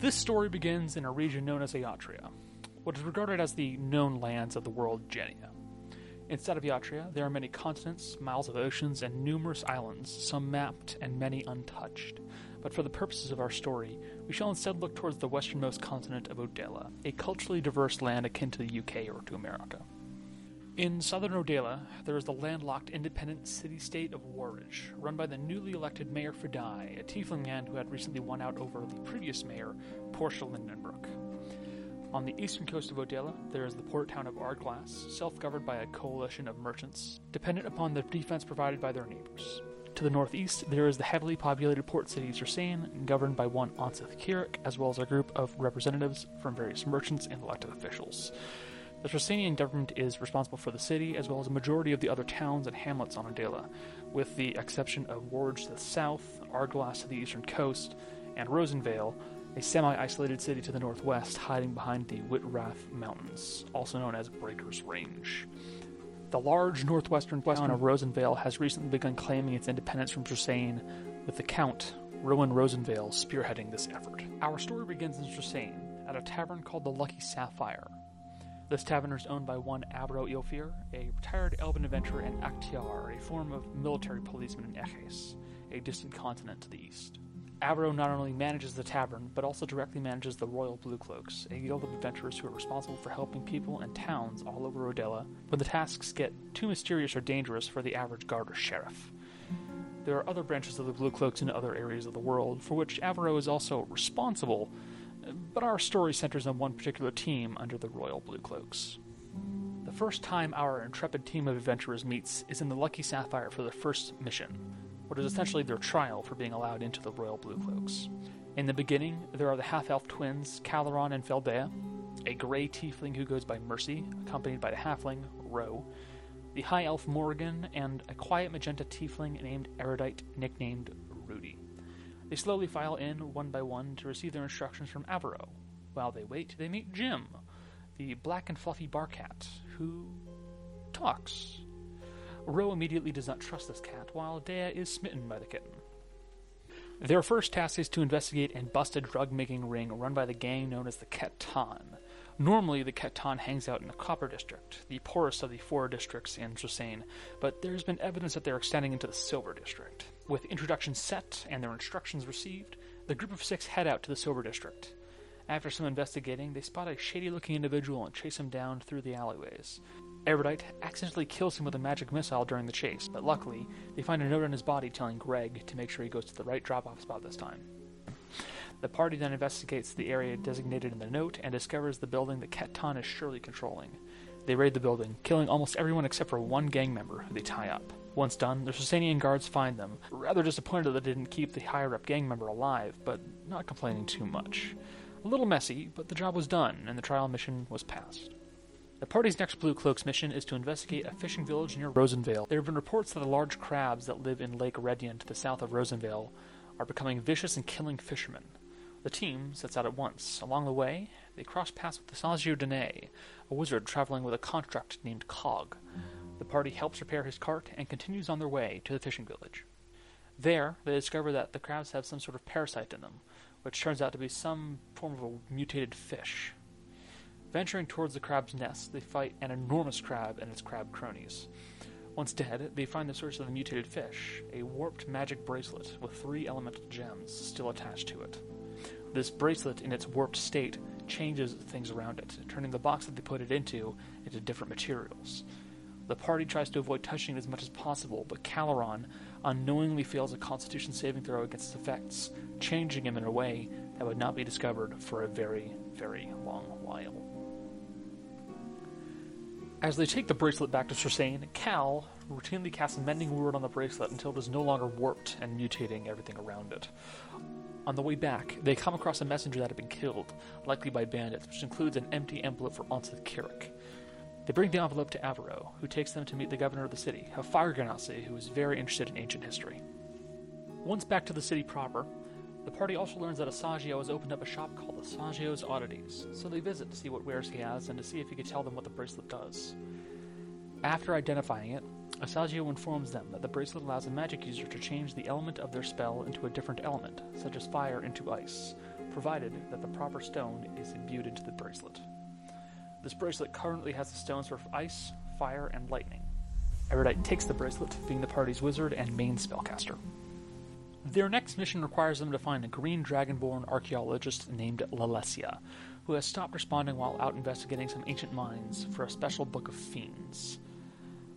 This story begins in a region known as Eotria, what is regarded as the known lands of the world Genia. Instead of Eotria, there are many continents, miles of oceans, and numerous islands, some mapped and many untouched. But for the purposes of our story, we shall instead look towards the westernmost continent of Odela, a culturally diverse land akin to the UK or to America. In southern Odela, there is the landlocked independent city state of Warridge, run by the newly elected Mayor Fidai, a tiefling man who had recently won out over the previous mayor, Portia Lindenbrook. On the eastern coast of Odela, there is the port town of Ardglass, self governed by a coalition of merchants, dependent upon the defense provided by their neighbors. To the northeast, there is the heavily populated port city Cersane, governed by one Anseth Kirik, as well as a group of representatives from various merchants and elected officials. The Tressanian government is responsible for the city, as well as a majority of the other towns and hamlets on Odela, with the exception of Warge to the south, Ardglass to the eastern coast, and Rosenvale, a semi isolated city to the northwest, hiding behind the Whitrath Mountains, also known as Breaker's Range. The large northwestern town of Rosenvale has recently begun claiming its independence from Tressane, with the Count, Rowan Rosenvale, spearheading this effort. Our story begins in Tressane, at a tavern called the Lucky Sapphire, this tavern is owned by one Abro Ilfir, a retired elven adventurer, and Akhtiar, a form of military policeman in Eches, a distant continent to the east. Abro not only manages the tavern, but also directly manages the Royal Blue Cloaks, a guild of adventurers who are responsible for helping people and towns all over Odela when the tasks get too mysterious or dangerous for the average guard or sheriff. There are other branches of the Blue Cloaks in other areas of the world, for which Avro is also responsible, but our story centers on one particular team under the Royal Blue Cloaks. The first time our intrepid team of adventurers meets is in the Lucky Sapphire for their first mission, what is essentially their trial for being allowed into the Royal Blue Cloaks. In the beginning, there are the half elf twins, Caleron and Feldea, a gray tiefling who goes by Mercy, accompanied by the halfling, Ro, the high elf Morgan, and a quiet magenta tiefling named Erudite, nicknamed. They slowly file in one by one to receive their instructions from Avaro. While they wait, they meet Jim, the black and fluffy bar cat, who talks. Ro immediately does not trust this cat, while Dea is smitten by the kitten. Their first task is to investigate and bust a drug making ring run by the gang known as the Ketan. Normally, the Ketan hangs out in the Copper District, the poorest of the four districts in Tressane, but there's been evidence that they're extending into the Silver District. With introductions set and their instructions received, the group of six head out to the Silver District. After some investigating, they spot a shady looking individual and chase him down through the alleyways. Erudite accidentally kills him with a magic missile during the chase, but luckily, they find a note on his body telling Greg to make sure he goes to the right drop off spot this time. The party then investigates the area designated in the note and discovers the building that Ketan is surely controlling. They raid the building, killing almost everyone except for one gang member who they tie up. Once done, the Tressanian guards find them, rather disappointed that they didn't keep the higher up gang member alive, but not complaining too much. A little messy, but the job was done, and the trial mission was passed. The party's next Blue Cloaks mission is to investigate a fishing village near Rosenvale. There have been reports that the large crabs that live in Lake Redian to the south of Rosenvale are becoming vicious and killing fishermen. The team sets out at once. Along the way, they cross paths with the Sagio Dene, a wizard traveling with a construct named Cog. The party helps repair his cart and continues on their way to the fishing village. There, they discover that the crabs have some sort of parasite in them, which turns out to be some form of a mutated fish. Venturing towards the crab's nest, they fight an enormous crab and its crab cronies. Once dead, they find the source of the mutated fish, a warped magic bracelet with three elemental gems still attached to it. This bracelet, in its warped state, changes things around it, turning the box that they put it into into different materials. The party tries to avoid touching it as much as possible, but Caleron unknowingly fails a constitution saving throw against its effects, changing him in a way that would not be discovered for a very, very long while. As they take the bracelet back to Cersane, Cal routinely casts a Mending Word on the bracelet until it is no longer warped and mutating everything around it. On the way back, they come across a messenger that had been killed, likely by bandits, which includes an empty envelope for Onseth Carrick. They bring the envelope to Avaro, who takes them to meet the governor of the city, a fire genasi who is very interested in ancient history. Once back to the city proper, the party also learns that Asagio has opened up a shop called Asagio's Oddities, so they visit to see what wares he has and to see if he can tell them what the bracelet does. After identifying it, Asagio informs them that the bracelet allows a magic user to change the element of their spell into a different element, such as fire into ice, provided that the proper stone is imbued into the bracelet. This bracelet currently has the stones for ice, fire, and lightning. Erudite takes the bracelet, being the party's wizard and main spellcaster. Their next mission requires them to find a green dragonborn archaeologist named Lalesia, who has stopped responding while out investigating some ancient mines for a special book of fiends.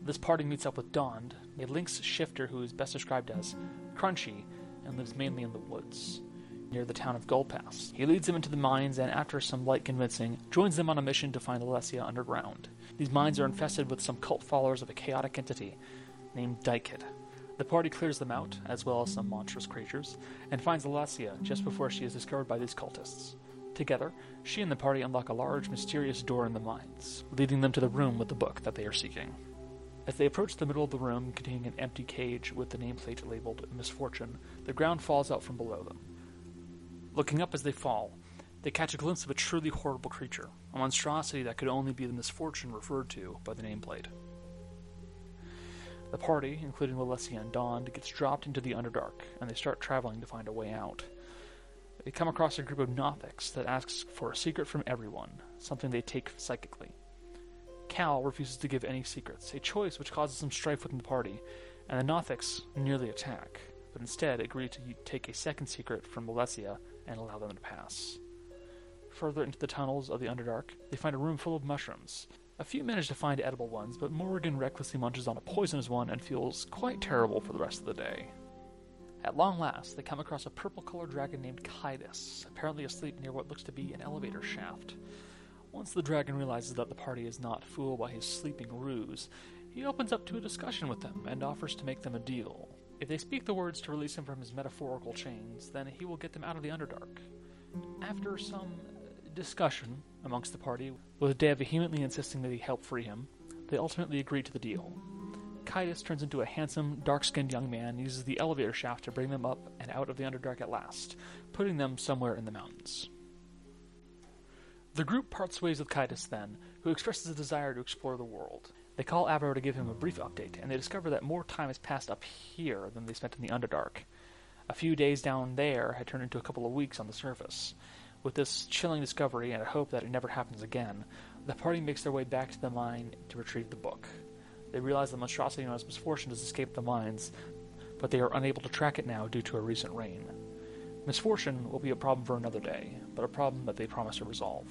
This party meets up with Dond, a lynx shifter who is best described as crunchy and lives mainly in the woods near the town of Gullpass. He leads them into the mines and, after some light convincing, joins them on a mission to find Alessia underground. These mines are infested with some cult followers of a chaotic entity named Dykid. The party clears them out, as well as some monstrous creatures, and finds Alessia just before she is discovered by these cultists. Together, she and the party unlock a large, mysterious door in the mines, leading them to the room with the book that they are seeking. As they approach the middle of the room containing an empty cage with the nameplate labeled Misfortune, the ground falls out from below them. Looking up as they fall, they catch a glimpse of a truly horrible creature, a monstrosity that could only be the misfortune referred to by the nameplate. The party, including Lalesia and Dond, gets dropped into the Underdark, and they start traveling to find a way out. They come across a group of Nothics that asks for a secret from everyone, something they take psychically. Cal refuses to give any secrets, a choice which causes some strife within the party, and the Nothics nearly attack, but instead agree to take a second secret from Lalesia and allow them to pass. Further into the tunnels of the Underdark, they find a room full of mushrooms. A few manage to find edible ones, but Morrigan recklessly munches on a poisonous one and feels quite terrible for the rest of the day. At long last, they come across a purple colored dragon named Kaidas, apparently asleep near what looks to be an elevator shaft. Once the dragon realizes that the party is not fooled by his sleeping ruse, he opens up to a discussion with them and offers to make them a deal. If they speak the words to release him from his metaphorical chains, then he will get them out of the Underdark. After some discussion amongst the party, with Dea vehemently insisting that he help free him, they ultimately agree to the deal. Kaidas turns into a handsome, dark skinned young man and uses the elevator shaft to bring them up and out of the Underdark at last, putting them somewhere in the mountains. The group parts ways with Kaidas then, who expresses a desire to explore the world. They call Avro to give him a brief update, and they discover that more time has passed up here than they spent in the Underdark. A few days down there had turned into a couple of weeks on the surface. With this chilling discovery and a hope that it never happens again, the party makes their way back to the mine to retrieve the book. They realize the monstrosity known as Misfortune has escaped the mines, but they are unable to track it now due to a recent rain. Misfortune will be a problem for another day, but a problem that they promise to resolve.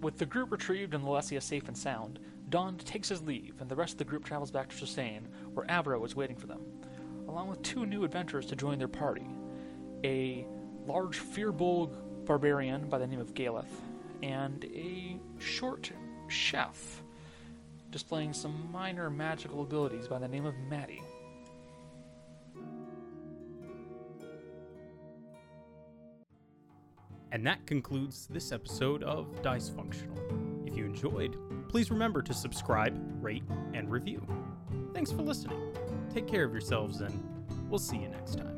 With the group retrieved and Lalesia safe and sound, Dond takes his leave, and the rest of the group travels back to Tressane, where Avro is waiting for them, along with two new adventurers to join their party a large Firbolg barbarian by the name of Galeth, and a short chef displaying some minor magical abilities by the name of Maddie. And that concludes this episode of Dice Functional. If you enjoyed, please remember to subscribe, rate, and review. Thanks for listening. Take care of yourselves, and we'll see you next time.